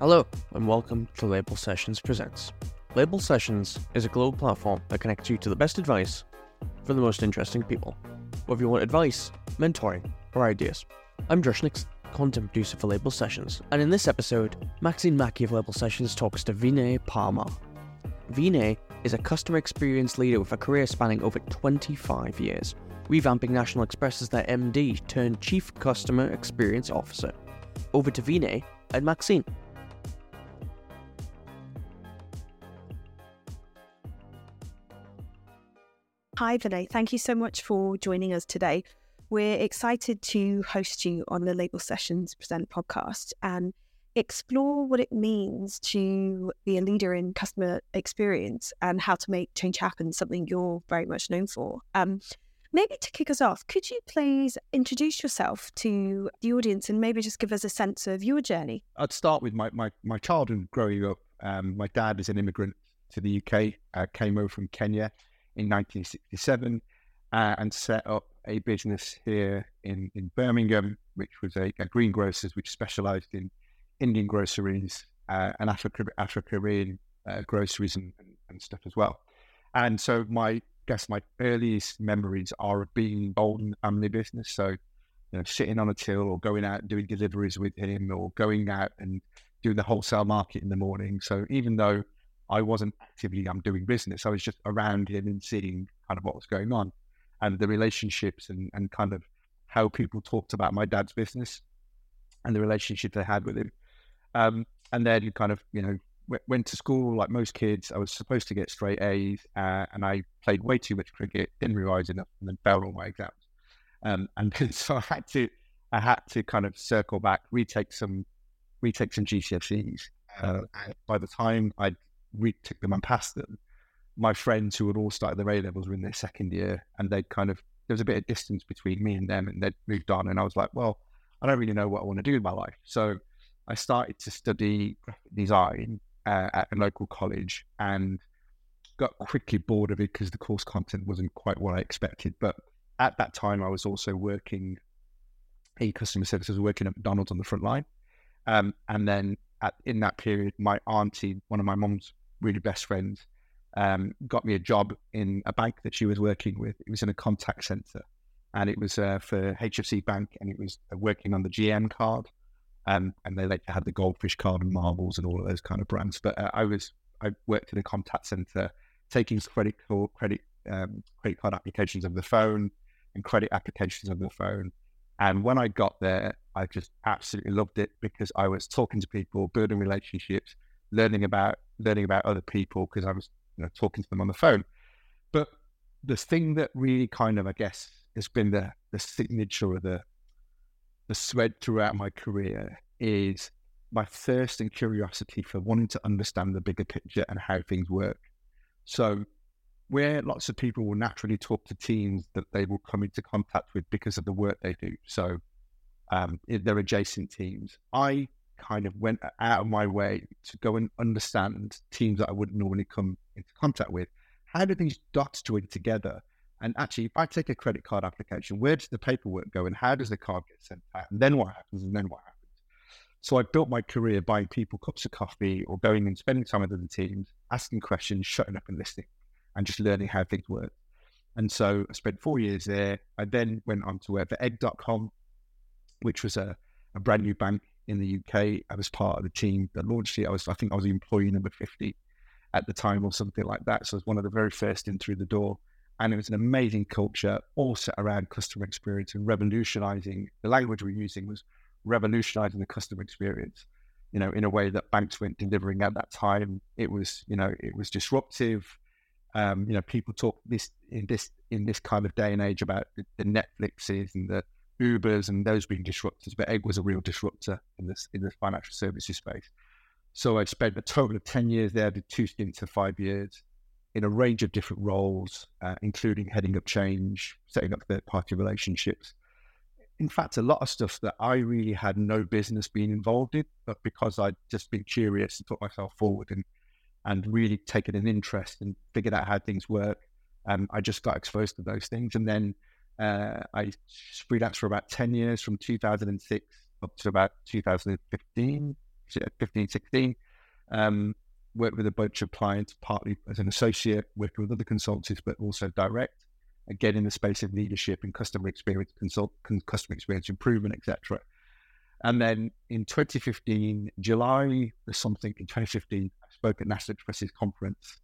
Hello, and welcome to Label Sessions Presents. Label Sessions is a global platform that connects you to the best advice from the most interesting people. Whether you want advice, mentoring, or ideas. I'm Josh Nix, content producer for Label Sessions, and in this episode, Maxine Mackie of Label Sessions talks to Vinay Parmar. Vinay is a customer experience leader with a career spanning over 25 years, revamping National Express as their MD turned Chief Customer Experience Officer. Over to Vinay and Maxine. Hi, Vinay. Thank you so much for joining us today. We're excited to host you on the Label Sessions Present podcast and explore what it means to be a leader in customer experience and how to make change happen, something you're very much known for. Um, maybe to kick us off, could you please introduce yourself to the audience and maybe just give us a sense of your journey? I'd start with my, my, my childhood growing up. Um, my dad is an immigrant to the UK, uh, came over from Kenya in 1967 uh, and set up a business here in, in Birmingham, which was a, a greengrocers which specialized in Indian groceries uh, and Africa, Afro-Caribbean uh, groceries and, and, stuff as well. And so my guess my earliest memories are of being involved in the family business. So, you know, sitting on a till or going out and doing deliveries with him or going out and doing the wholesale market in the morning. So even though I wasn't actively I'm doing business, I was just around him and seeing kind of what was going on and the relationships and, and kind of how people talked about my dad's business and the relationship they had with him. Um, and then you kind of, you know, w- went to school like most kids. I was supposed to get straight A's, uh, and I played way too much cricket, didn't revise enough, and then failed all my exams. Um, and so I had to, I had to kind of circle back, retake some, retake some GCSEs. Uh, and by the time I retook them and passed them, my friends who had all started their A levels were in their second year, and they'd kind of there was a bit of distance between me and them, and they'd moved on, and I was like, well, I don't really know what I want to do in my life, so I started to study graphic design uh, at a local college, and got quickly bored of it because the course content wasn't quite what I expected. But at that time, I was also working in customer service. I was working at McDonald's on the front line, um, and then at, in that period, my auntie, one of my mom's really best friend, um, got me a job in a bank that she was working with. It was in a contact center, and it was uh, for HFC Bank, and it was uh, working on the GM card, um, and they later had the Goldfish card and Marbles and all of those kind of brands. But uh, I was I worked in a contact center, taking credit card credit um, credit card applications over the phone and credit applications over the phone. And when I got there, I just absolutely loved it because I was talking to people, building relationships, learning about learning about other people because I was you know, talking to them on the phone. But the thing that really kind of, I guess, has been the, the signature of the, the thread throughout my career is my thirst and curiosity for wanting to understand the bigger picture and how things work. So, where lots of people will naturally talk to teams that they will come into contact with because of the work they do. So, um, they're adjacent teams. I kind of went out of my way to go and understand teams that I wouldn't normally come into contact with. How do these dots join together? And actually, if I take a credit card application, where does the paperwork go and how does the card get sent out? And then what happens? And then what happens? So I built my career buying people cups of coffee or going and spending time with other teams, asking questions, shutting up and listening, and just learning how things work. And so I spent four years there. I then went on to work for egg.com, which was a, a brand new bank in the UK. I was part of the team that launched it. I was, I think I was employee number 50 at the time or something like that. So I was one of the very first in through the door. And it was an amazing culture, all set around customer experience and revolutionizing the language we're using was revolutionizing the customer experience, you know, in a way that banks weren't delivering at that time. It was, you know, it was disruptive. Um, you know, people talk this in this in this kind of day and age about the, the Netflixes and the Ubers and those being disruptors, but Egg was a real disruptor in this in the financial services space. So I spent a total of ten years there, did two stints of five years in a range of different roles, uh, including heading up change, setting up third party relationships. In fact, a lot of stuff that I really had no business being involved in, but because I'd just been curious and put myself forward and and really taken an interest and figured out how things work, um, I just got exposed to those things. And then uh, I freelanced for about 10 years from 2006 up to about 2015. 15, 16. Um, worked with a bunch of clients, partly as an associate, worked with other consultants, but also direct. Again, in the space of leadership and customer experience, consult, customer experience improvement, etc. And then in 2015, July or something in 2015, I spoke at National Express's conference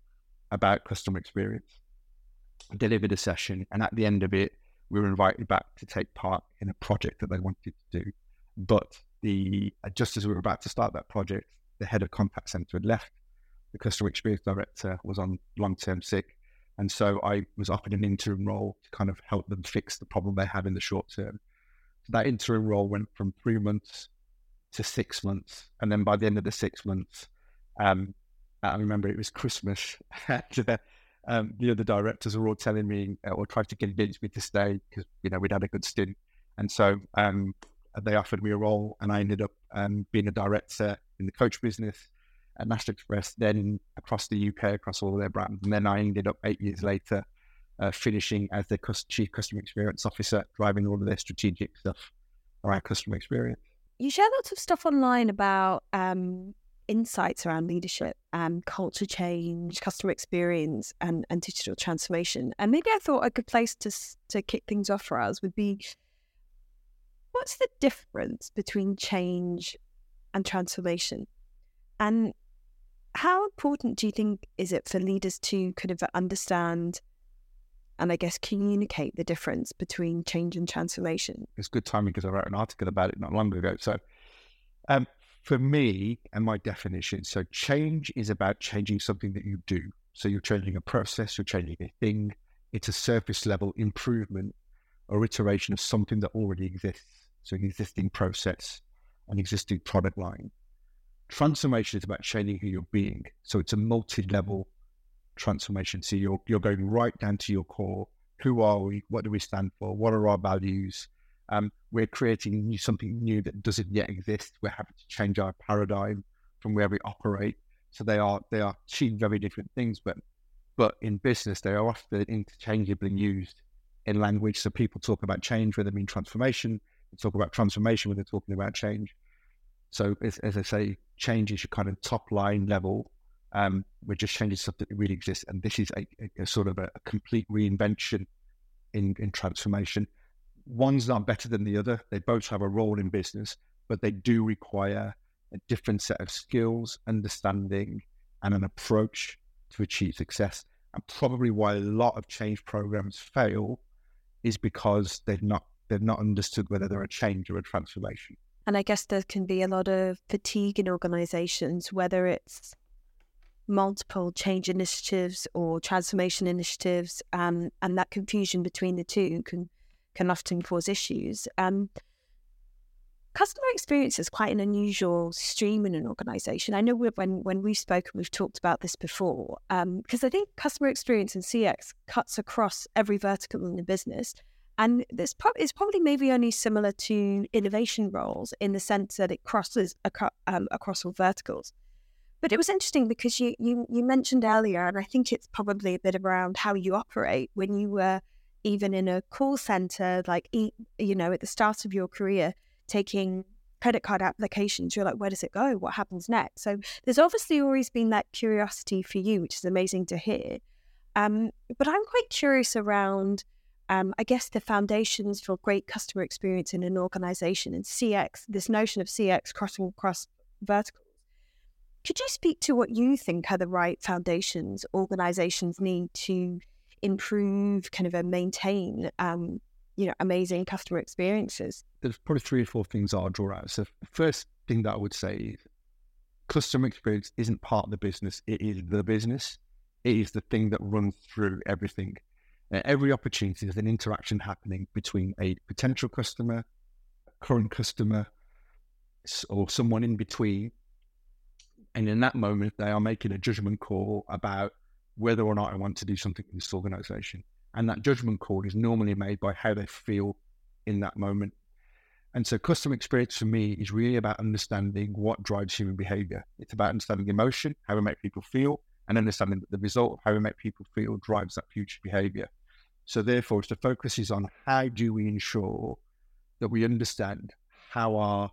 about customer experience, delivered a session, and at the end of it, we were invited back to take part in a project that they wanted to do. But the just as we were about to start that project, the head of contact center had left. The customer experience director was on long term sick. And so I was offered an interim role to kind of help them fix the problem they had in the short term. So that interim role went from three months to six months. And then by the end of the six months, um, I remember it was Christmas. um, the other directors were all telling me uh, or trying to convince me to stay because, you know, we'd had a good stint. And so um, they offered me a role and I ended up um, being a director in the coach business at National Express, then across the UK, across all of their brands. And then I ended up eight years later uh, finishing as the chief customer experience officer, driving all of their strategic stuff around customer experience. You share lots of stuff online about um, insights around leadership and culture change, customer experience, and, and digital transformation. And maybe I thought a good place to to kick things off for us would be what's the difference between change and transformation? And how important do you think is it for leaders to kind of understand and I guess communicate the difference between change and transformation? It's good timing because I wrote an article about it not long ago. So, um, for me and my definition, so change is about changing something that you do. So you're changing a process, you're changing a thing. It's a surface level improvement or iteration of something that already exists. So an existing process, an existing product line. Transformation is about changing who you're being. So it's a multi-level transformation. So you're you're going right down to your core. Who are we? What do we stand for? What are our values? Um, we're creating new, something new that doesn't yet exist. We're having to change our paradigm from where we operate. So they are they are two very different things, but but in business they are often interchangeably used in language. So people talk about change when they mean transformation. They talk about transformation when they're talking about change. So as, as I say, change is your kind of top line level. Um, we're just changing something that really exists, and this is a, a, a sort of a, a, complete reinvention in, in transformation. One's not better than the other; they both have a role in business, but they do require a different set of skills, understanding, and an approach to achieve success. And probably why a lot of change programs fail is because they've not they've not understood whether they're a change or a transformation. And I guess there can be a lot of fatigue in organizations, whether it's multiple change initiatives or transformation initiatives, um, and that confusion between the two can can often cause issues. Um, customer experience is quite an unusual stream in an organization. I know when when we've spoken, we've talked about this before, because um, I think customer experience and CX cuts across every vertical in the business. And this pro- is probably maybe only similar to innovation roles in the sense that it crosses um, across all verticals. But it was interesting because you, you you mentioned earlier, and I think it's probably a bit around how you operate when you were even in a call center, like you know, at the start of your career, taking credit card applications. You're like, where does it go? What happens next? So there's obviously always been that curiosity for you, which is amazing to hear. Um, but I'm quite curious around um, I guess the foundations for great customer experience in an organization and CX, this notion of CX crossing across verticals. Could you speak to what you think are the right foundations organizations need to improve, kind of, maintain, um, you know, amazing customer experiences? There's probably three or four things I'll draw out. So, first thing that I would say is customer experience isn't part of the business; it is the business. It is the thing that runs through everything at every opportunity, there's an interaction happening between a potential customer, a current customer, or someone in between. And in that moment, they are making a judgment call about whether or not I want to do something in this organization. And that judgment call is normally made by how they feel in that moment. And so, customer experience for me is really about understanding what drives human behavior. It's about understanding emotion, how we make people feel, and understanding that the result of how we make people feel drives that future behavior. So therefore, the focus is on how do we ensure that we understand how our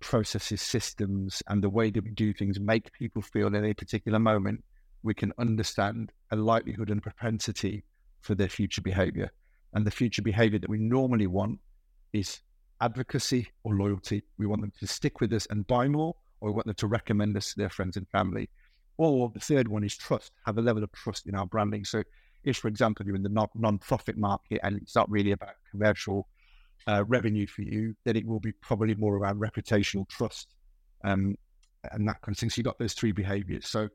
processes, systems, and the way that we do things make people feel in a particular moment, we can understand a likelihood and propensity for their future behavior. And the future behavior that we normally want is advocacy or loyalty. We want them to stick with us and buy more, or we want them to recommend us to their friends and family. Or the third one is trust, have a level of trust in our branding. So, if, for example, you're in the non profit market and it's not really about commercial uh, revenue for you, then it will be probably more around reputational trust um, and that kind of thing. So, you've got those three behaviors. So,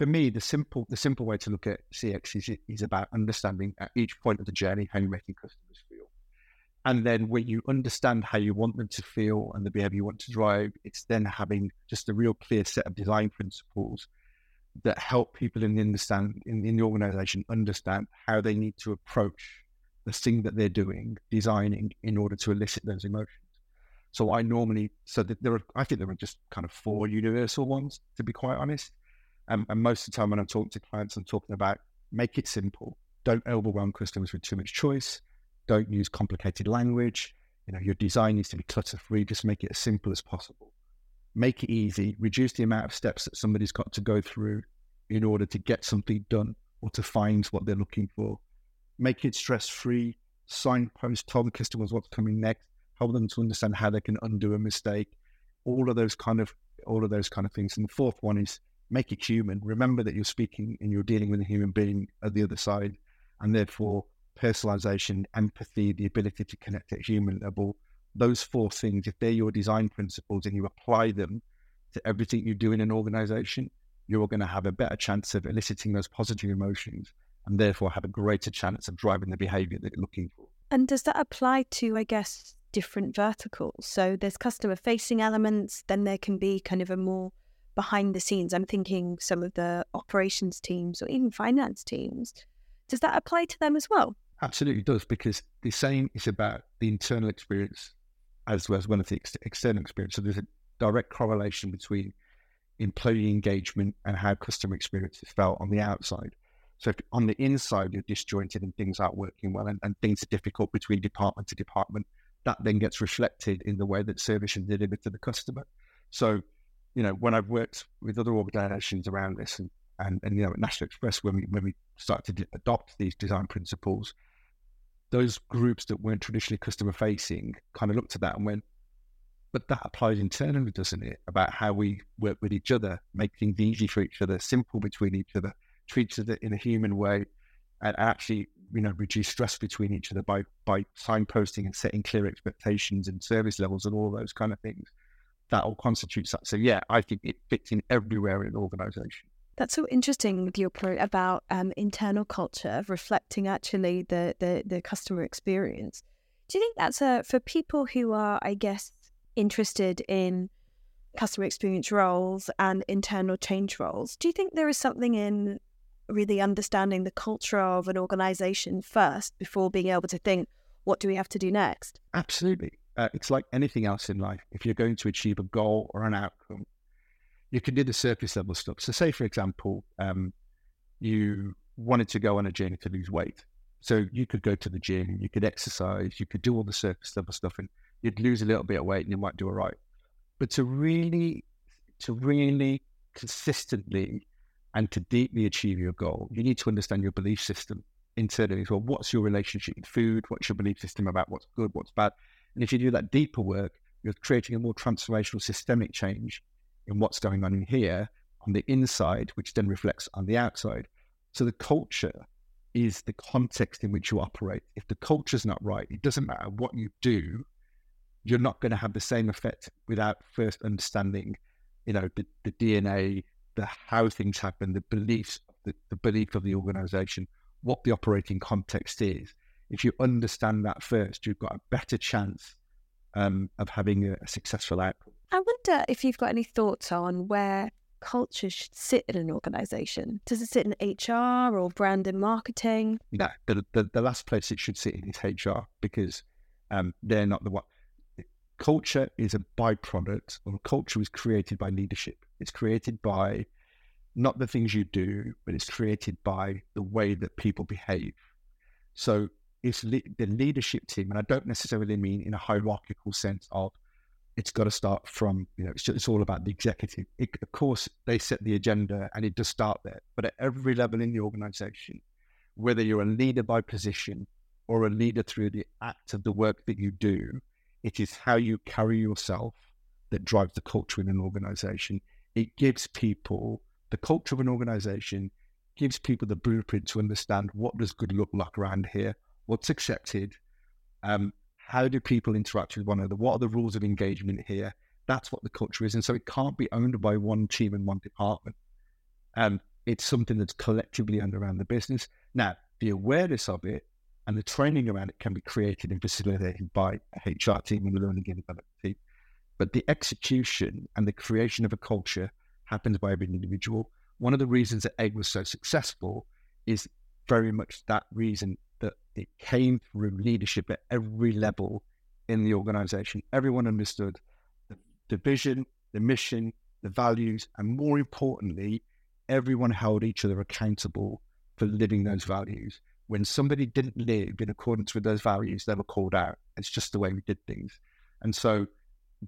for me, the simple the simple way to look at CX is is about understanding at each point of the journey how you're making customers feel, and then when you understand how you want them to feel and the behavior you want to drive, it's then having just a real clear set of design principles that help people in the understand in, in the organization understand how they need to approach the thing that they're doing, designing in order to elicit those emotions. So I normally so there are I think there are just kind of four universal ones to be quite honest. And, and most of the time when I'm talking to clients, I'm talking about make it simple. Don't overwhelm customers with too much choice. Don't use complicated language. You know, your design needs to be clutter free. Just make it as simple as possible. Make it easy. Reduce the amount of steps that somebody's got to go through in order to get something done or to find what they're looking for. Make it stress free. Signpost, tell the customers what's coming next. Help them to understand how they can undo a mistake. All of those kind of all of those kind of things. And the fourth one is make it human. Remember that you're speaking and you're dealing with a human being at the other side, and therefore personalization, empathy, the ability to connect at human level. Those four things, if they're your design principles and you apply them to everything you do in an organization, you're going to have a better chance of eliciting those positive emotions and therefore have a greater chance of driving the behavior that you're looking for. And does that apply to, I guess, different verticals? So there's customer facing elements, then there can be kind of a more behind the scenes. I'm thinking some of the operations teams or even finance teams. Does that apply to them as well? Absolutely does, because the same is about the internal experience as well as one of the ex- external experience. So there's a direct correlation between employee engagement and how customer experience is felt on the outside. So on the inside, you're disjointed and things aren't working well and, and, things are difficult between department to department, that then gets reflected in the way that service is delivered to the customer. So you know, when I've worked with other organizations around this and, and, and you know, at National Express, when we, when we started to adopt these design principles, those groups that weren't traditionally customer facing kind of looked at that and went, but that applies internally, doesn't it? About how we work with each other, make things easy for each other, simple between each other, treat each other in a human way, and actually, you know, reduce stress between each other by by signposting and setting clear expectations and service levels and all those kind of things that all constitutes that. So yeah, I think it fits in everywhere in an organization. That's so interesting with your point about um, internal culture reflecting actually the, the, the customer experience. Do you think that's a for people who are, I guess, interested in customer experience roles and internal change roles? Do you think there is something in really understanding the culture of an organization first before being able to think, what do we have to do next? Absolutely uh, it's like anything else in life. If you're going to achieve a goal or an outcome, you can do the surface level stuff. So, say for example, um, you wanted to go on a journey to lose weight. So you could go to the gym, you could exercise, you could do all the surface level stuff, and you'd lose a little bit of weight, and you might do all right. But to really, to really consistently and to deeply achieve your goal, you need to understand your belief system internally as well. What's your relationship with food? What's your belief system about what's good, what's bad? And if you do that deeper work, you're creating a more transformational systemic change in what's going on in here on the inside, which then reflects on the outside. So the culture is the context in which you operate. If the culture's not right, it doesn't matter what you do, you're not going to have the same effect without first understanding, you know, the, the DNA, the how things happen, the beliefs, the, the belief of the organization, what the operating context is if you understand that first, you've got a better chance um, of having a, a, successful outcome. I wonder if you've got any thoughts on where culture should sit in an organization. Does it sit in HR or brand and marketing? No, the, the, the last place it should sit in is HR because um, they're not the one. Culture is a byproduct, or culture is created by leadership. It's created by not the things you do, but it's created by the way that people behave. So it's le- the leadership team, and I don't necessarily mean in a hierarchical sense of it's got to start from, you know, it's, just, it's all about the executive. It, of course, they set the agenda and it does start there. But at every level in the organization, whether you're a leader by position or a leader through the act of the work that you do, it is how you carry yourself that drives the culture in an organization. It gives people the culture of an organization, gives people the blueprint to understand what does good look like around here, what's accepted, um, how do people interact with one another? What are the rules of engagement here? That's what the culture is. And so it can't be owned by one team and one department. Um, it's something that's collectively owned around the business. Now, the awareness of it and the training around it can be created and facilitated by a HR team and a learning and development team. But the execution and the creation of a culture happens by every individual. One of the reasons that Egg was so successful is very much that reason that it came through leadership at every level in the organization. Everyone understood the, the vision, the mission, the values, and more importantly, everyone held each other accountable for living those values. When somebody didn't live in accordance with those values, they were called out. It's just the way we did things. And so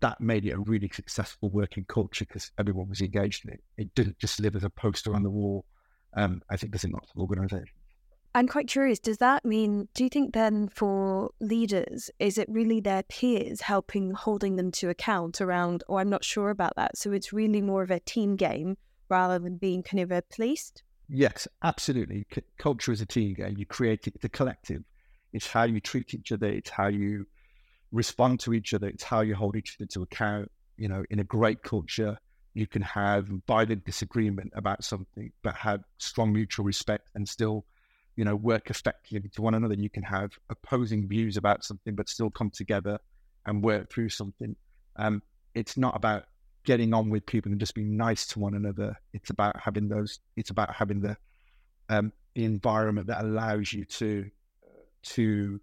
that made it a really successful working culture because everyone was engaged in it. It didn't just live as a poster on the wall. Um, I think there's in lots of organizations. I'm quite curious, does that mean, do you think then for leaders, is it really their peers helping holding them to account around, oh, I'm not sure about that? So it's really more of a team game rather than being kind of a policed? Yes, absolutely. C- culture is a team game. You create it, a collective. It's how you treat each other, it's how you respond to each other, it's how you hold each other to account. You know, in a great culture, you can have violent disagreement about something, but have strong mutual respect and still you know, work effectively to one another. You can have opposing views about something, but still come together and work through something. Um, it's not about getting on with people and just being nice to one another. It's about having those. It's about having the um, the environment that allows you to to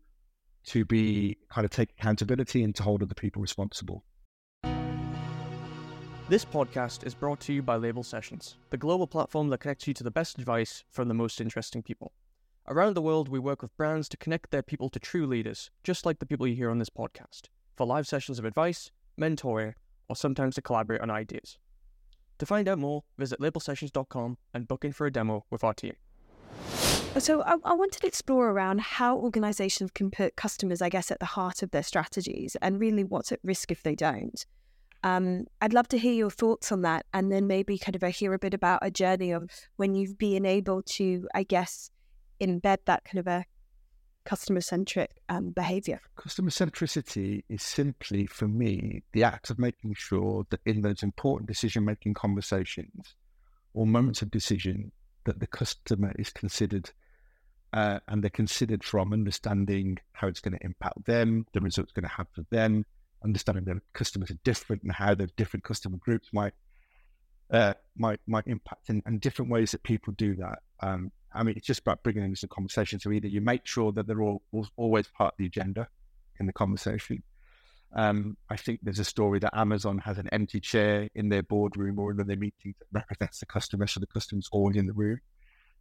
to be kind of take accountability and to hold other people responsible. This podcast is brought to you by Label Sessions, the global platform that connects you to the best advice from the most interesting people. Around the world, we work with brands to connect their people to true leaders, just like the people you hear on this podcast, for live sessions of advice, mentoring, or sometimes to collaborate on ideas. To find out more, visit labelsessions.com and book in for a demo with our team. So I, I, wanted to explore around how organizations can put customers, I guess, at the heart of their strategies and really what's at risk if they don't. Um, I'd love to hear your thoughts on that and then maybe kind of hear a bit about a journey of when you've been able to, I guess, embed that kind of a customer centric um, behavior? Customer centricity is simply, for me, the act of making sure that in those important decision making conversations or moments of decision, that the customer is considered uh, and they're considered from understanding how it's going to impact them, the results going to have for them, understanding that customers are different and how the different customer groups might uh, might might impact and, and different ways that people do that. Um, I mean, it's just about bringing them into the conversation. So either you make sure that they're all, always part of the agenda in the conversation. Um, I think there's a story that Amazon has an empty chair in their boardroom or in their meeting that represents the customer, so the customer's always in the room.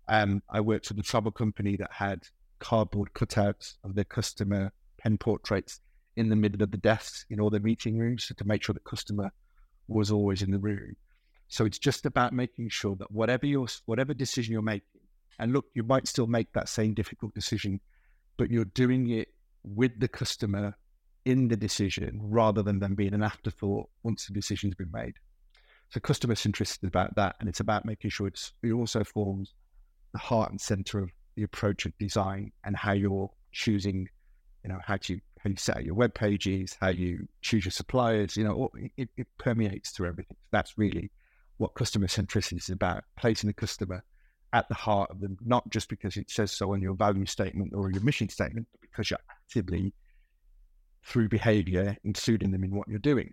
Um, I worked with a travel company that had cardboard cutouts of their customer pen portraits in the middle of the desks in all their meeting rooms so to make sure the customer was always in the room. So it's just about making sure that whatever your whatever decision you're making, and look, you might still make that same difficult decision, but you're doing it with the customer in the decision rather than them being an afterthought once the decision's been made. So customer centricity is about that, and it's about making sure it also forms the heart and center of the approach of design and how you're choosing, you know, how to how you set out your web pages, how you choose your suppliers. You know, it, it permeates through everything. That's really what customer centricity is about: placing the customer at the heart of them, not just because it says so on your value statement or your mission statement, but because you're actively, through behavior, including them in what you're doing.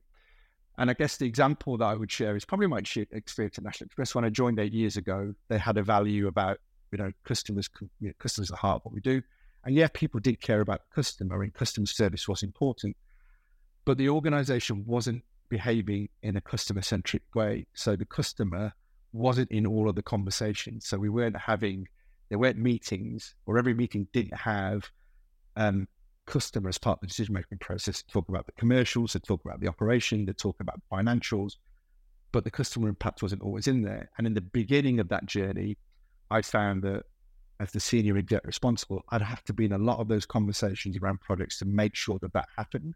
And I guess the example that I would share is probably my experience at National Express. When I joined eight years ago, they had a value about, you know, customers, you know, customers at the heart of what we do. And yeah, people did care about the customer and customer service was important, but the organization wasn't behaving in a customer centric way. So the customer wasn't in all of the conversations. So we weren't having, there weren't meetings, or every meeting didn't have um, customer as part of the decision making process, they talk about the commercials, they talk about the operation, they talk about financials, but the customer impact wasn't always in there. And in the beginning of that journey, I found that as the senior exec responsible, I'd have to be in a lot of those conversations around projects to make sure that that happened.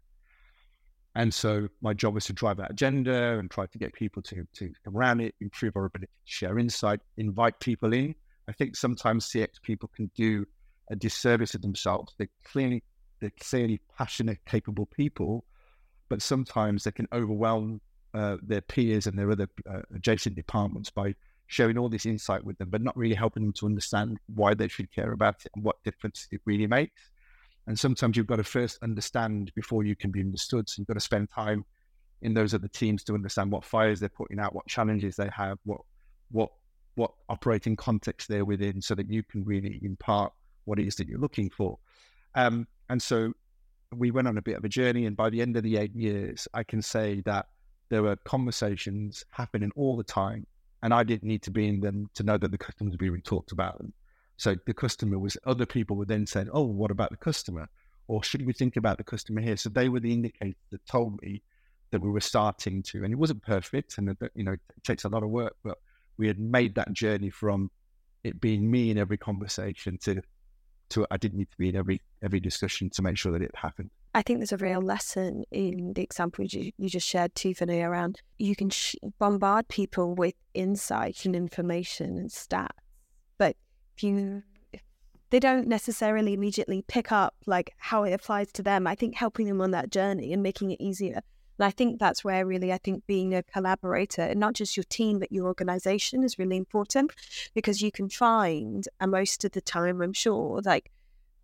And so my job was to drive that agenda and try to get people to, to come around it, improve our ability to share insight, invite people in. I think sometimes CX people can do a disservice to themselves. They're clearly, they're clearly passionate, capable people, but sometimes they can overwhelm uh, their peers and their other uh, adjacent departments by sharing all this insight with them, but not really helping them to understand why they should care about it and what difference it really makes. And sometimes you've got to first understand before you can be understood. So you've got to spend time in those other teams to understand what fires they're putting out, what challenges they have, what what what operating context they're within, so that you can really impart what it is that you're looking for. Um, and so we went on a bit of a journey, and by the end of the eight years, I can say that there were conversations happening all the time and I didn't need to be in them to know that the customers were being talked about. So the customer was other people were then saying, "Oh, what about the customer?" Or should we think about the customer here? So they were the indicators that told me that we were starting to, and it wasn't perfect, and you know it takes a lot of work, but we had made that journey from it being me in every conversation to to I didn't need to be in every every discussion to make sure that it happened. I think there's a real lesson in the example you, you just shared, Tiffany, around you can sh- bombard people with insight and information and stats, you they don't necessarily immediately pick up like how it applies to them. I think helping them on that journey and making it easier. And I think that's where really I think being a collaborator and not just your team but your organization is really important because you can find and most of the time I'm sure like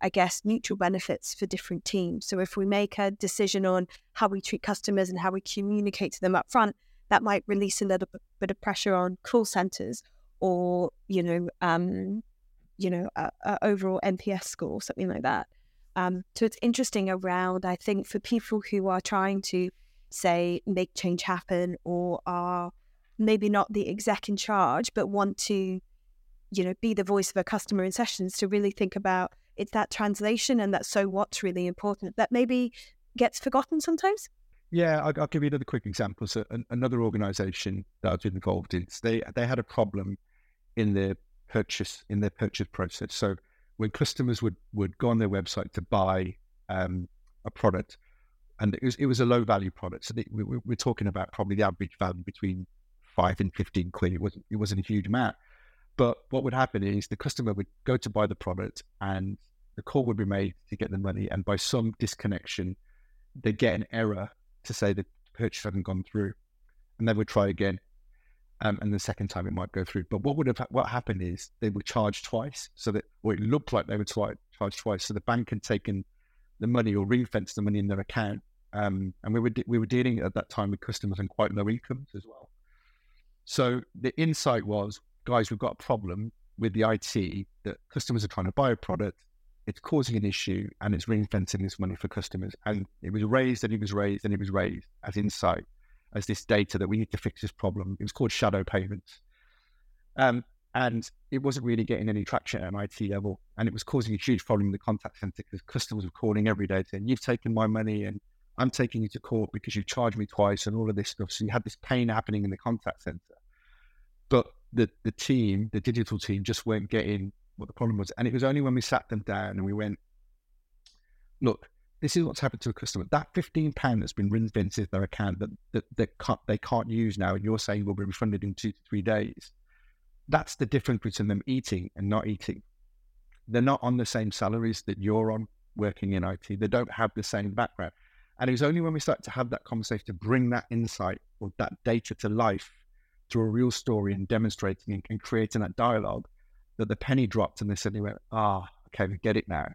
I guess, mutual benefits for different teams. So if we make a decision on how we treat customers and how we communicate to them up front, that might release a little bit of pressure on call centers or, you know, um, you know, a, a overall NPS score, something like that. Um, so it's interesting around, I think, for people who are trying to say make change happen or are maybe not the exec in charge, but want to, you know, be the voice of a customer in sessions to really think about it's that translation and that so what's really important that maybe gets forgotten sometimes. Yeah, I'll, I'll give you another quick example. So, an, another organisation that I've been involved in, they they had a problem in their purchase in their purchase process. So, when customers would would go on their website to buy um, a product, and it was it was a low value product, so they, we, we're talking about probably the average value between five and fifteen quid. It wasn't it wasn't a huge amount, but what would happen is the customer would go to buy the product, and the call would be made to get the money, and by some disconnection, they get an error to say the purchase hadn't gone through, and they would try again, um, and the second time it might go through. But what would have what happened is they were charged twice, so that or it looked like they were twi- charged twice. So the bank had taken the money or ring fenced the money in their account, um, and we were de- we were dealing at that time with customers on quite low incomes as well. So the insight was, guys, we've got a problem with the IT that customers are trying to buy a product it's causing an issue and it's ring fencing this money for customers. And it was raised and it was raised and it was raised as insight, as this data that we need to fix this problem. It was called shadow payments. Um, and it wasn't really getting any traction at an IT level. And it was causing a huge problem in the contact center because customers were calling every day saying, You've taken my money and I'm taking you to court because you've charged me twice and all of this stuff. So you had this pain happening in the contact center. But the, the team, the digital team, just weren't getting what the problem was. And it was only when we sat them down and we went, look, this is what's happened to a customer. That fifteen pound that's been ring fenced their account that, that, that can't, they can't use now, and you're saying will be refunded in two to three days. That's the difference between them eating and not eating. They're not on the same salaries that you're on working in IT. They don't have the same background. And it was only when we started to have that conversation to bring that insight or that data to life through a real story and demonstrating and, and creating that dialogue that the penny dropped and they suddenly went, ah, oh, okay, we get it now.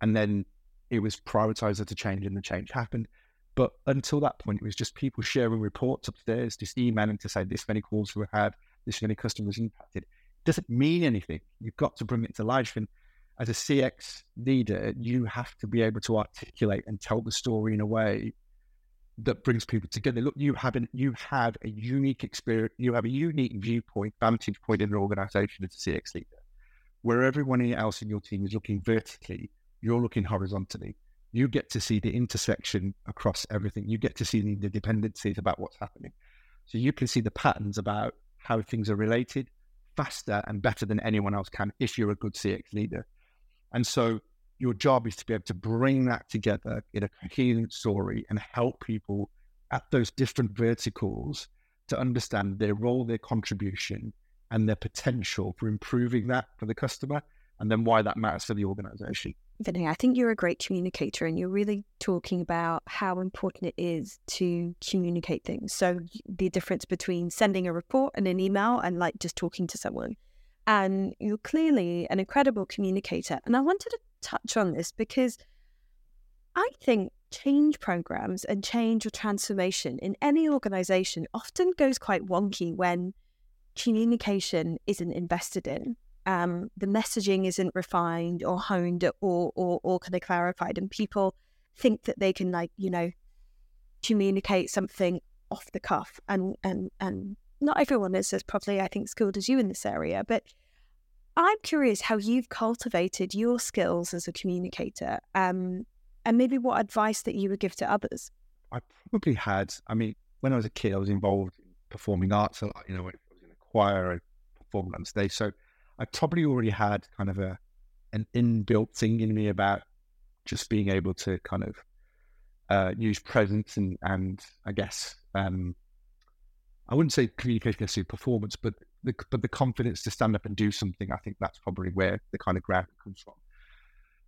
And then it was prioritized to change and the change happened. But until that point, it was just people sharing reports upstairs, just emailing to say this many calls were had, this many customers impacted. It doesn't mean anything. You've got to bring it to life. And as a CX leader, you have to be able to articulate and tell the story in a way that brings people together. Look, you have an, you have a unique experience, you have a unique viewpoint, vantage point in an organization as a CX leader, where everyone else in your team is looking vertically, you're looking horizontally. you get to see the intersection across everything. You get to see the dependencies about what's happening. So you can see the patterns about how things are related faster and better than anyone else can if you're a good CX leader. And so your job is to be able to bring that together in a coherent story and help people at those different verticals to understand their role, their contribution, and their potential for improving that for the customer, and then why that matters for the organization. Vinay, I think you're a great communicator and you're really talking about how important it is to communicate things. So, the difference between sending a report and an email and like just talking to someone. And you're clearly an incredible communicator. And I wanted to touch on this because I think change programs and change or transformation in any organization often goes quite wonky when communication isn't invested in. Um, the messaging isn't refined or honed or, or, or kind of clarified, and people think that they can, like, you know, communicate something off the cuff. And, and, and not everyone is as probably I think, skilled as you in this area. But I'm curious how you've cultivated your skills as a communicator um, and maybe what advice that you would give to others. I probably had, I mean, when I was a kid, I was involved in performing arts a lot, you know, I was in a choir, I performed on stage. So I probably already had kind of a an inbuilt thing in me about just being able to kind of uh, use presence and, and I guess, um, I wouldn't say communication to performance, but the, but the confidence to stand up and do something, I think that's probably where the kind of ground comes from.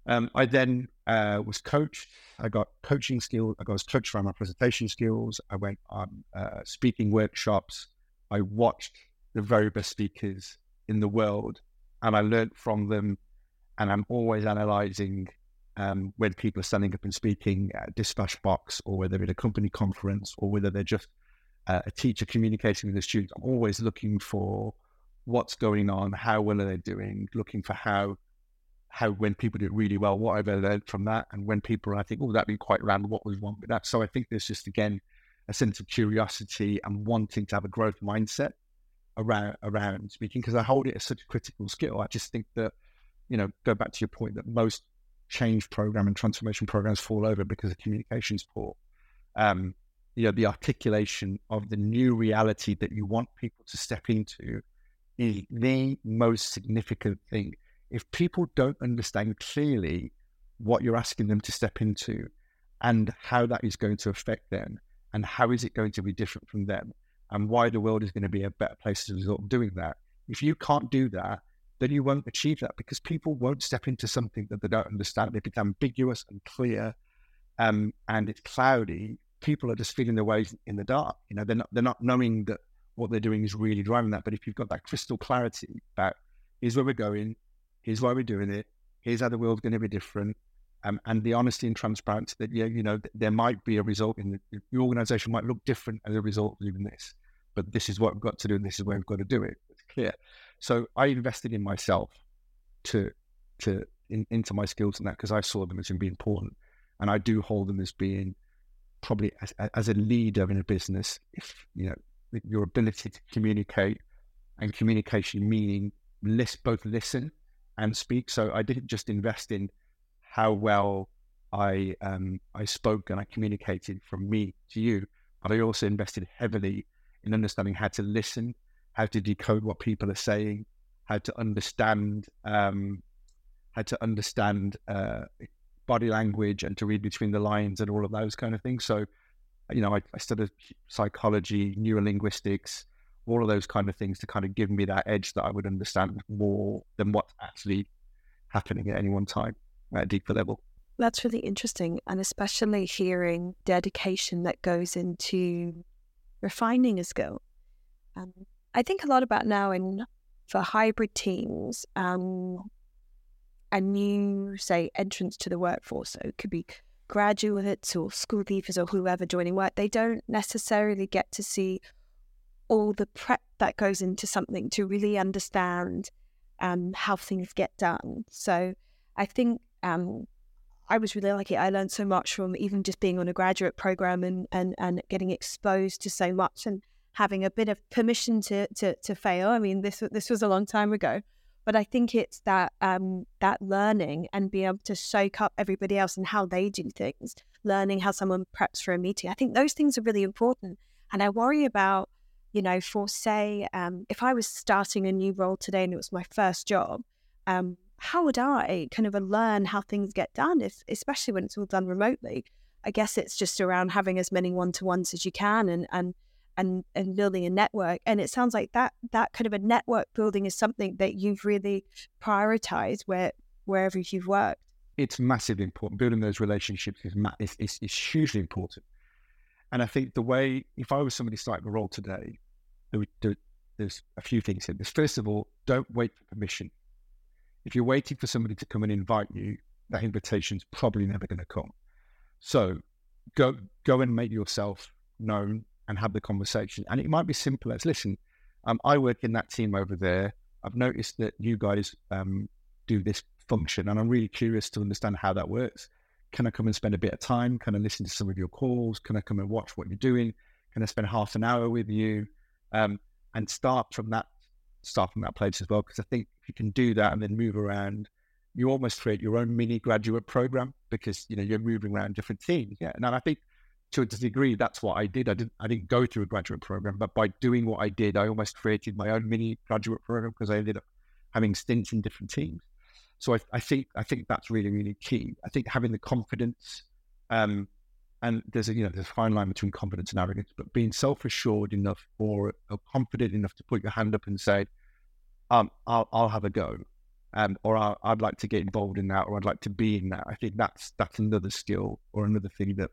Um, I then uh, was coached. I got coaching skills. I got coached around my presentation skills. I went on uh, speaking workshops. I watched the very best speakers in the world, and I learned from them. And I'm always analyzing um, when people are standing up and speaking at a Dispatch Box, or whether at a company conference, or whether they're just uh, a teacher communicating with the students. I'm always looking for what's going on, how well are they doing, looking for how how when people do really well, what have I've learned from that, and when people I think, oh, that'd be quite random, what was wrong with that? So I think there's just again a sense of curiosity and wanting to have a growth mindset around around speaking because I hold it as such a critical skill. I just think that you know, go back to your point that most change program and transformation programs fall over because of communications poor. Um, you know, the articulation of the new reality that you want people to step into is the most significant thing if people don't understand clearly what you're asking them to step into and how that is going to affect them and how is it going to be different from them and why the world is going to be a better place as a result of doing that. If you can't do that, then you won't achieve that because people won't step into something that they don't understand. If it's ambiguous and clear um, and it's cloudy, people are just feeling their way in the dark. You know, they're not they're not knowing that what they're doing is really driving that. But if you've got that crystal clarity about here's where we're going, here's why we're doing it, here's how the world's going to be different, um, and the honesty and transparency that yeah, you know, there might be a result in the, the organization might look different as a result of doing this, but this is what we've got to do, and this is where we've got to do it. It's clear. So I invested in myself to to in, into my skills and that because I saw them as being important, and I do hold them as being probably as, as a leader in a business. If you know your ability to communicate and communication meaning list both listen and speak. So I didn't just invest in how well I um, I spoke and I communicated from me to you, but I also invested heavily in understanding how to listen, how to decode what people are saying, how to understand um, how to understand uh, body language and to read between the lines and all of those kind of things. So, you know, I, I studied psychology, neurolinguistics, all of those kind of things to kind of give me that edge that I would understand more than what's actually happening at any one time at a deeper level. That's really interesting. And especially hearing dedication that goes into refining a skill. Um, I think a lot about now in for hybrid teams, um, a new, say, entrance to the workforce. So it could be graduates or school leavers or whoever joining work. They don't necessarily get to see all the prep that goes into something to really understand um, how things get done. So I think um, I was really lucky. I learned so much from even just being on a graduate program and, and, and getting exposed to so much and having a bit of permission to, to, to fail. I mean, this this was a long time ago, but I think it's that um, that learning and being able to soak up everybody else and how they do things, learning how someone preps for a meeting. I think those things are really important. And I worry about, you know, for say, um, if I was starting a new role today and it was my first job, um, how would I kind of uh, learn how things get done, if, especially when it's all done remotely? I guess it's just around having as many one to ones as you can and, and and and building a network and it sounds like that that kind of a network building is something that you've really prioritized where wherever you've worked. It's massively important. Building those relationships is, is, is, is hugely important. And i think the way if i was somebody starting a role today there, there, there's a few things here. There's first of all don't wait for permission if you're waiting for somebody to come and invite you that invitation's probably never going to come so go go and make yourself known and have the conversation. And it might be simple as listen, um, I work in that team over there. I've noticed that you guys um, do this function, and I'm really curious to understand how that works. Can I come and spend a bit of time? Can I listen to some of your calls? Can I come and watch what you're doing? Can I spend half an hour with you? Um, and start from that start from that place as well. Because I think if you can do that and then move around, you almost create your own mini graduate program because you know you're moving around different teams. Yeah, and I think to a degree, that's what I did. I didn't I didn't go through a graduate program, but by doing what I did, I almost created my own mini graduate program because I ended up having stints in different teams. So I, I think I think that's really really key. I think having the confidence, um, and there's a you know there's a fine line between confidence and arrogance, but being self assured enough or, or, confident enough to put your hand up and say, um, I'll I'll have a go. Um, or i would like to get involved in that, or I'd like to be in that. I think that's that's another skill or another thing that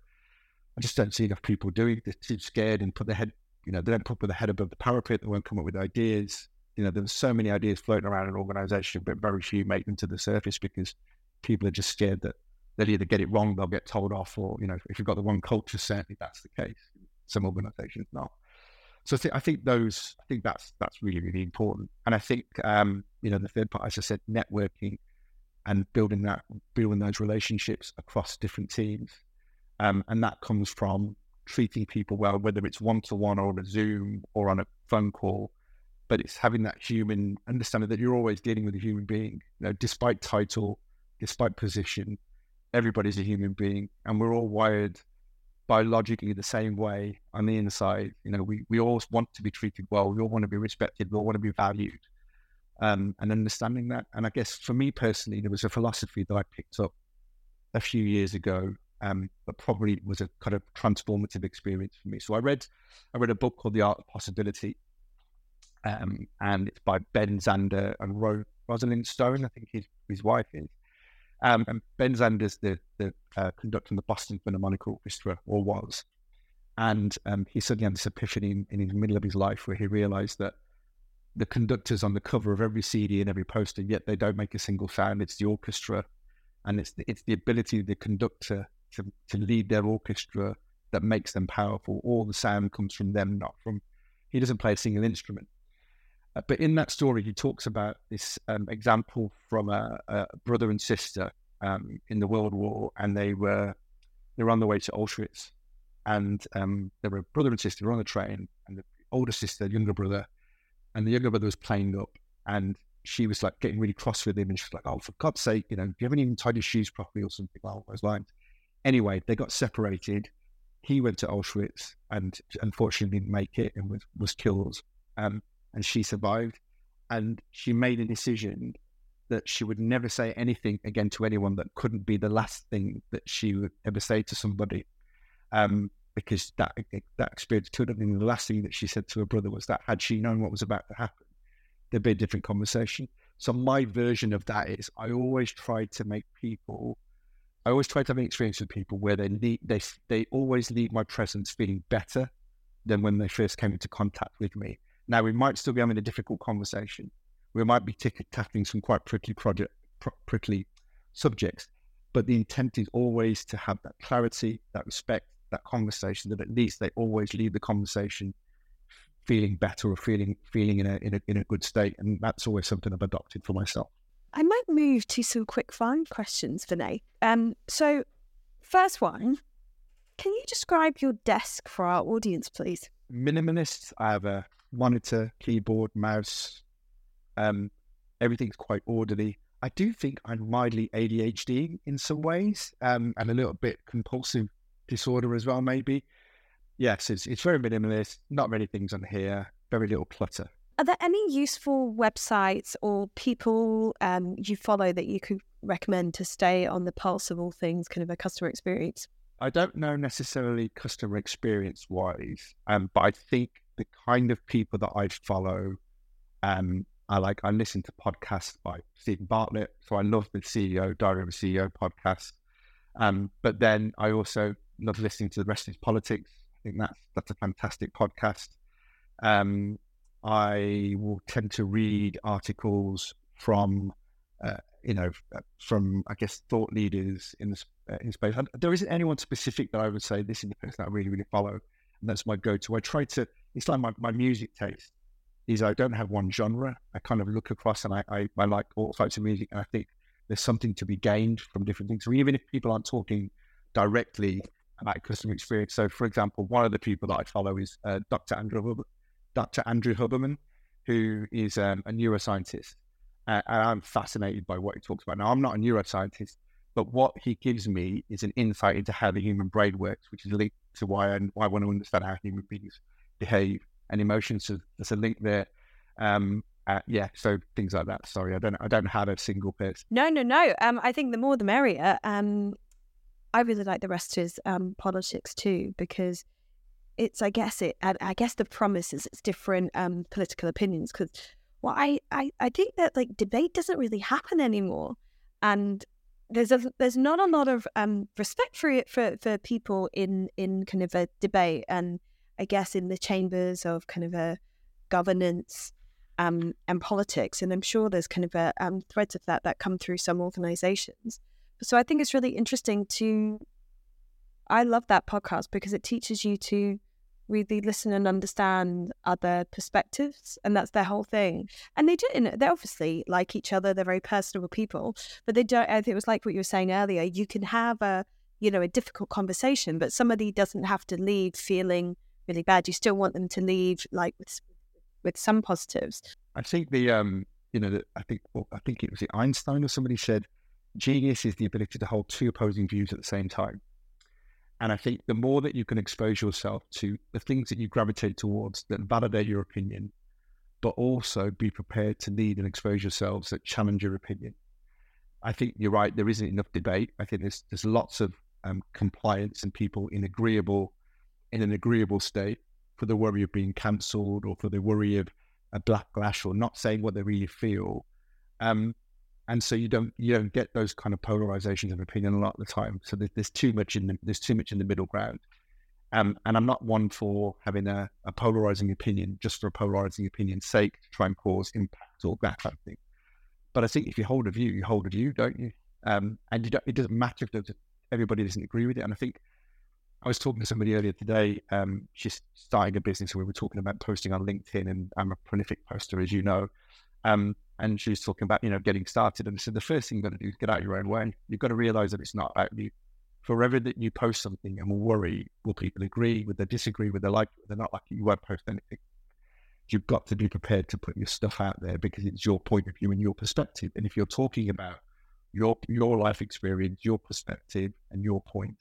I just don't see enough people doing. They're too scared and put their head, you know, they don't put their head above the parapet. They won't come up with ideas. You know, there's so many ideas floating around an organization, but very few make them to the surface because people are just scared that they'll either get it wrong, they'll get told off, or, you know, if you've got the one culture, certainly that's the case. Some organizations not. So I think, I think those, I think that's that's really really important. And I think um, you know the third part, as I said, networking and building that building those relationships across different teams um, and that comes from treating people well, whether it's one to one or on a Zoom or on a phone call. But it's having that human understanding that you're always dealing with a human being. You know, despite title, despite position, everybody's a human being, and we're all wired biologically the same way on the inside. You know, we we all want to be treated well. We all want to be respected. We all want to be valued. Um, and understanding that. And I guess for me personally, there was a philosophy that I picked up a few years ago um, but probably was a kind of transformative experience for me. So I read, I read a book called The Art of Possibility, um, and it's by Ben Zander and Ro- Rosalind Stone. I think his his wife is. Um, and Ben Zander's the the uh, conducting the Boston Philharmonic Orchestra, or was, and um, he suddenly had this epiphany in, in the middle of his life where he realised that the conductors on the cover of every CD and every poster, yet they don't make a single sound. It's the orchestra, and it's the, it's the ability of the conductor to, to lead their orchestra that makes them powerful. All the sound comes from them, not from. He doesn't play a single instrument. Uh, but in that story, he talks about this um, example from a, a, brother and sister um, in the World War, and they were they were on the way to Auschwitz, and um, they were brother and sister on the train, and the older sister, younger brother, and the younger brother was playing up, and she was like getting really cross with him, and she's like, "Oh, for God's sake, you know, you haven't even tied your shoes properly, or something along those lines." Anyway, they got separated. He went to Auschwitz and unfortunately didn't make it and was, was killed. Um, and she survived. And she made a decision that she would never say anything again to anyone that couldn't be the last thing that she would ever say to somebody. Um, because that that experience could have been the last thing that she said to her brother was that had she known what was about to happen, there'd be a different conversation. So my version of that is I always try to make people I always try to have an experience with people where they need, they they always leave my presence feeling better than when they first came into contact with me. Now we might still be having a difficult conversation. We might be tackling some quite prickly project, pr- prickly subjects, but the intent is always to have that clarity, that respect, that conversation. That at least they always leave the conversation feeling better or feeling feeling in a in a in a good state, and that's always something I've adopted for myself. I might move to some quick fire questions, Vinay. Um, so, first one, can you describe your desk for our audience, please? Minimalist. I have a monitor, keyboard, mouse, um, everything's quite orderly. I do think I'm mildly ADHD in some ways, um, and a little bit compulsive disorder as well, maybe. Yes, it's it's very minimalist. Not many things on here. Very little clutter. Are there any useful websites or people um, you follow that you could recommend to stay on the pulse of all things kind of a customer experience? I don't know necessarily customer experience wise, um, but I think the kind of people that I follow, um, I like. I listen to podcasts by Steven Bartlett, so I love the CEO Diary of a CEO podcast. Um, but then I also love listening to the rest of his politics. I think that's that's a fantastic podcast. Um, I will tend to read articles from, uh, you know, uh, from I guess thought leaders in the uh, in space. There isn't anyone specific that I would say this is the person that I really really follow, and that's my go-to. I try to. It's like my, my music taste is I don't have one genre. I kind of look across and I, I, I like all types of music, and I think there's something to be gained from different things. So even if people aren't talking directly about customer experience, so for example, one of the people that I follow is uh, Dr. Andrew Dr. Andrew Huberman, who is um, a neuroscientist. Uh, and I'm fascinated by what he talks about. Now, I'm not a neuroscientist, but what he gives me is an insight into how the human brain works, which is linked to why I, why I want to understand how human beings behave and emotions. There's a link there. Um, uh, yeah, so things like that. Sorry, I don't I don't have a single person. No, no, no. Um, I think the more the merrier. Um, I really like the rest of his um, politics too because it's I guess it I, I guess the promise is it's different um, political opinions because well I, I I think that like debate doesn't really happen anymore and there's a there's not a lot of um, respect for it for, for people in in kind of a debate and I guess in the chambers of kind of a governance um, and politics and I'm sure there's kind of a um, threads of that that come through some organizations so I think it's really interesting to I love that podcast because it teaches you to really listen and understand other perspectives, and that's their whole thing. And they do, they obviously like each other. They're very personable people, but they don't. I think it was like what you were saying earlier. You can have a, you know, a difficult conversation, but somebody doesn't have to leave feeling really bad. You still want them to leave like with with some positives. I think the um, you know, the, I think well, I think it was Einstein or somebody said, genius is the ability to hold two opposing views at the same time. And I think the more that you can expose yourself to the things that you gravitate towards that validate your opinion, but also be prepared to lead and expose yourselves that challenge your opinion. I think you're right. There isn't enough debate. I think there's there's lots of um, compliance and people in agreeable in an agreeable state for the worry of being cancelled or for the worry of a backlash or not saying what they really feel. Um, and so you don't you don't get those kind of polarizations of opinion a lot of the time. So there's, there's too much in the there's too much in the middle ground. Um, and I'm not one for having a, a, polarizing opinion just for a polarizing opinion's sake to try and cause impact or that kind of thing. But I think if you hold a view, you hold a view, don't you? Um, and you don't, it doesn't matter if everybody doesn't agree with it. And I think I was talking to somebody earlier today. Um, she's starting a business, and we were talking about posting on LinkedIn. And I'm a prolific poster, as you know. Um, and she was talking about, you know, getting started. And I said, the first thing you've got to do is get out your own way. You've got to realize that it's not about you. Forever that you post something and will worry, will people agree? Will they disagree? Will they like it? Will they not like it? You won't post anything. You've got to be prepared to put your stuff out there because it's your point of view and your perspective. And if you're talking about your your life experience, your perspective, and your point,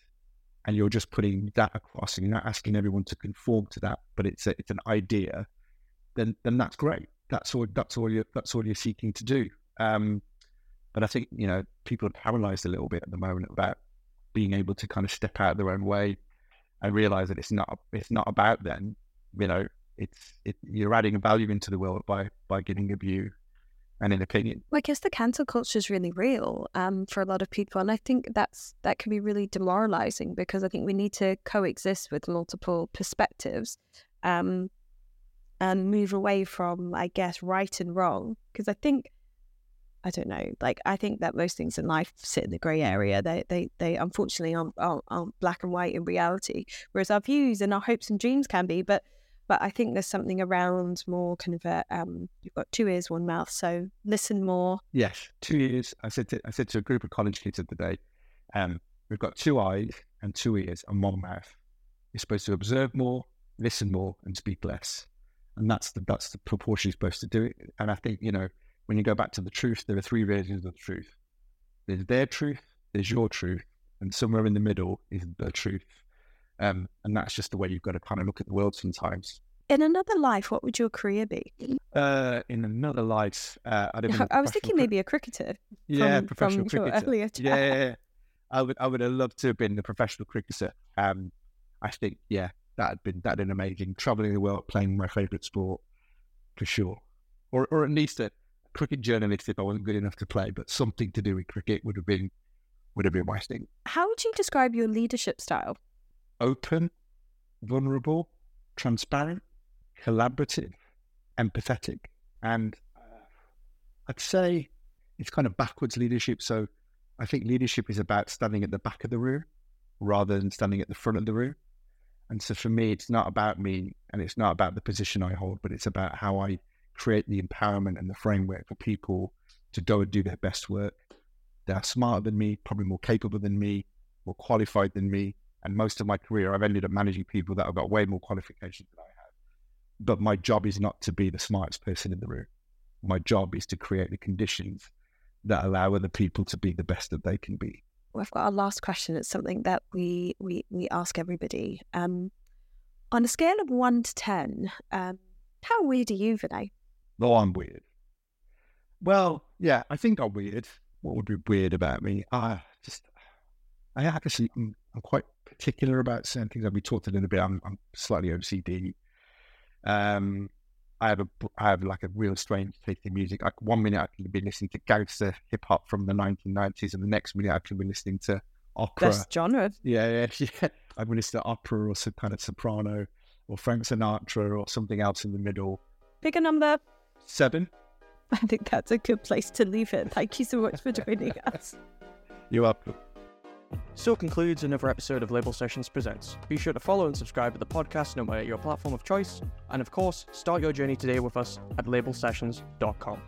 and you're just putting that across and you're not asking everyone to conform to that, but it's a, it's an idea, then then that's great that's all that's all you that's all you're seeking to do. Um, but I think you know people are paralyzed a little bit at the moment about being able to kind of step out their own way and realize that it's not it's not about them. You know, it's it, you're adding value into the world by by giving a view and an opinion. Well, I guess the cancel culture is really real um, for a lot of people, and I think that's that can be really demoralizing because I think we need to coexist with multiple perspectives. Um, and move away from, I guess, right and wrong. Because I think, I don't know, like I think that most things in life sit in the grey area. They, they, they unfortunately aren't, aren't, aren't black and white in reality. Whereas our views and our hopes and dreams can be. But, but I think there's something around more kind of a, um, you've got two ears, one mouth. So listen more. Yes, two ears. I said to, I said to a group of college kids the other day, um, we've got two eyes and two ears and one mouth. You're supposed to observe more, listen more, and speak less and that's the that's the proportion you're supposed to do it. And I think you know when you go back to the truth, there are three versions of the truth. There's their truth, there's your truth, and somewhere in the middle is the truth. Um, and that's just the way you've got to kind of look at the world sometimes. In another life, what would your career be? Uh, in another life, uh, I'd have I was thinking maybe a cricketer. yeah, from, professional from cricketer. Yeah, yeah, yeah. I would, I would have loved to have been a professional cricketer. Um, I think, yeah, that'd been that'd been amazing. Traveling the world, playing my favourite sport, for sure. Or, or at least a cricket journalist if I wasn't good enough to play, but something to do with cricket would have been, would have been my thing. How would you describe your leadership style? Open, vulnerable, transparent, collaborative, empathetic, and uh, I'd say it's kind of backwards leadership. So I think leadership is about standing at the back of the room rather than standing at the front of the room. And so for me, it's not about me and it's not about the position I hold, but it's about how I create the empowerment and the framework for people to go and do their best work. They're smarter than me, probably more capable than me, more qualified than me. And most of my career, I've ended up managing people that have got way more qualifications than I have. But my job is not to be the smartest person in the room. My job is to create the conditions that allow other people to be the best that they can be. We've got our last question. It's something that we we we ask everybody. Um, on a scale of one to ten, um, how weird are you, Vinay? Oh, I'm weird. Well, yeah, I think I'm weird. What would be weird about me? I just, I actually, I'm, I'm quite particular about certain things. We talked a little bit. I'm, I'm slightly OCD. Um, I have a, I have like a real strange taste in music. Like one minute I can be listening to gangster hip hop from the 1990s, and the next minute I can be listening to opera. Best genre. Yeah, yeah, yeah. I'm listening to opera or some kind of soprano or Frank Sinatra or something else in the middle. Pick a number. Seven. I think that's a good place to leave it. Thank you so much for joining us. You're welcome. So concludes another episode of Label Sessions Presents. Be sure to follow and subscribe to the podcast no matter your platform of choice, and of course, start your journey today with us at labelsessions.com.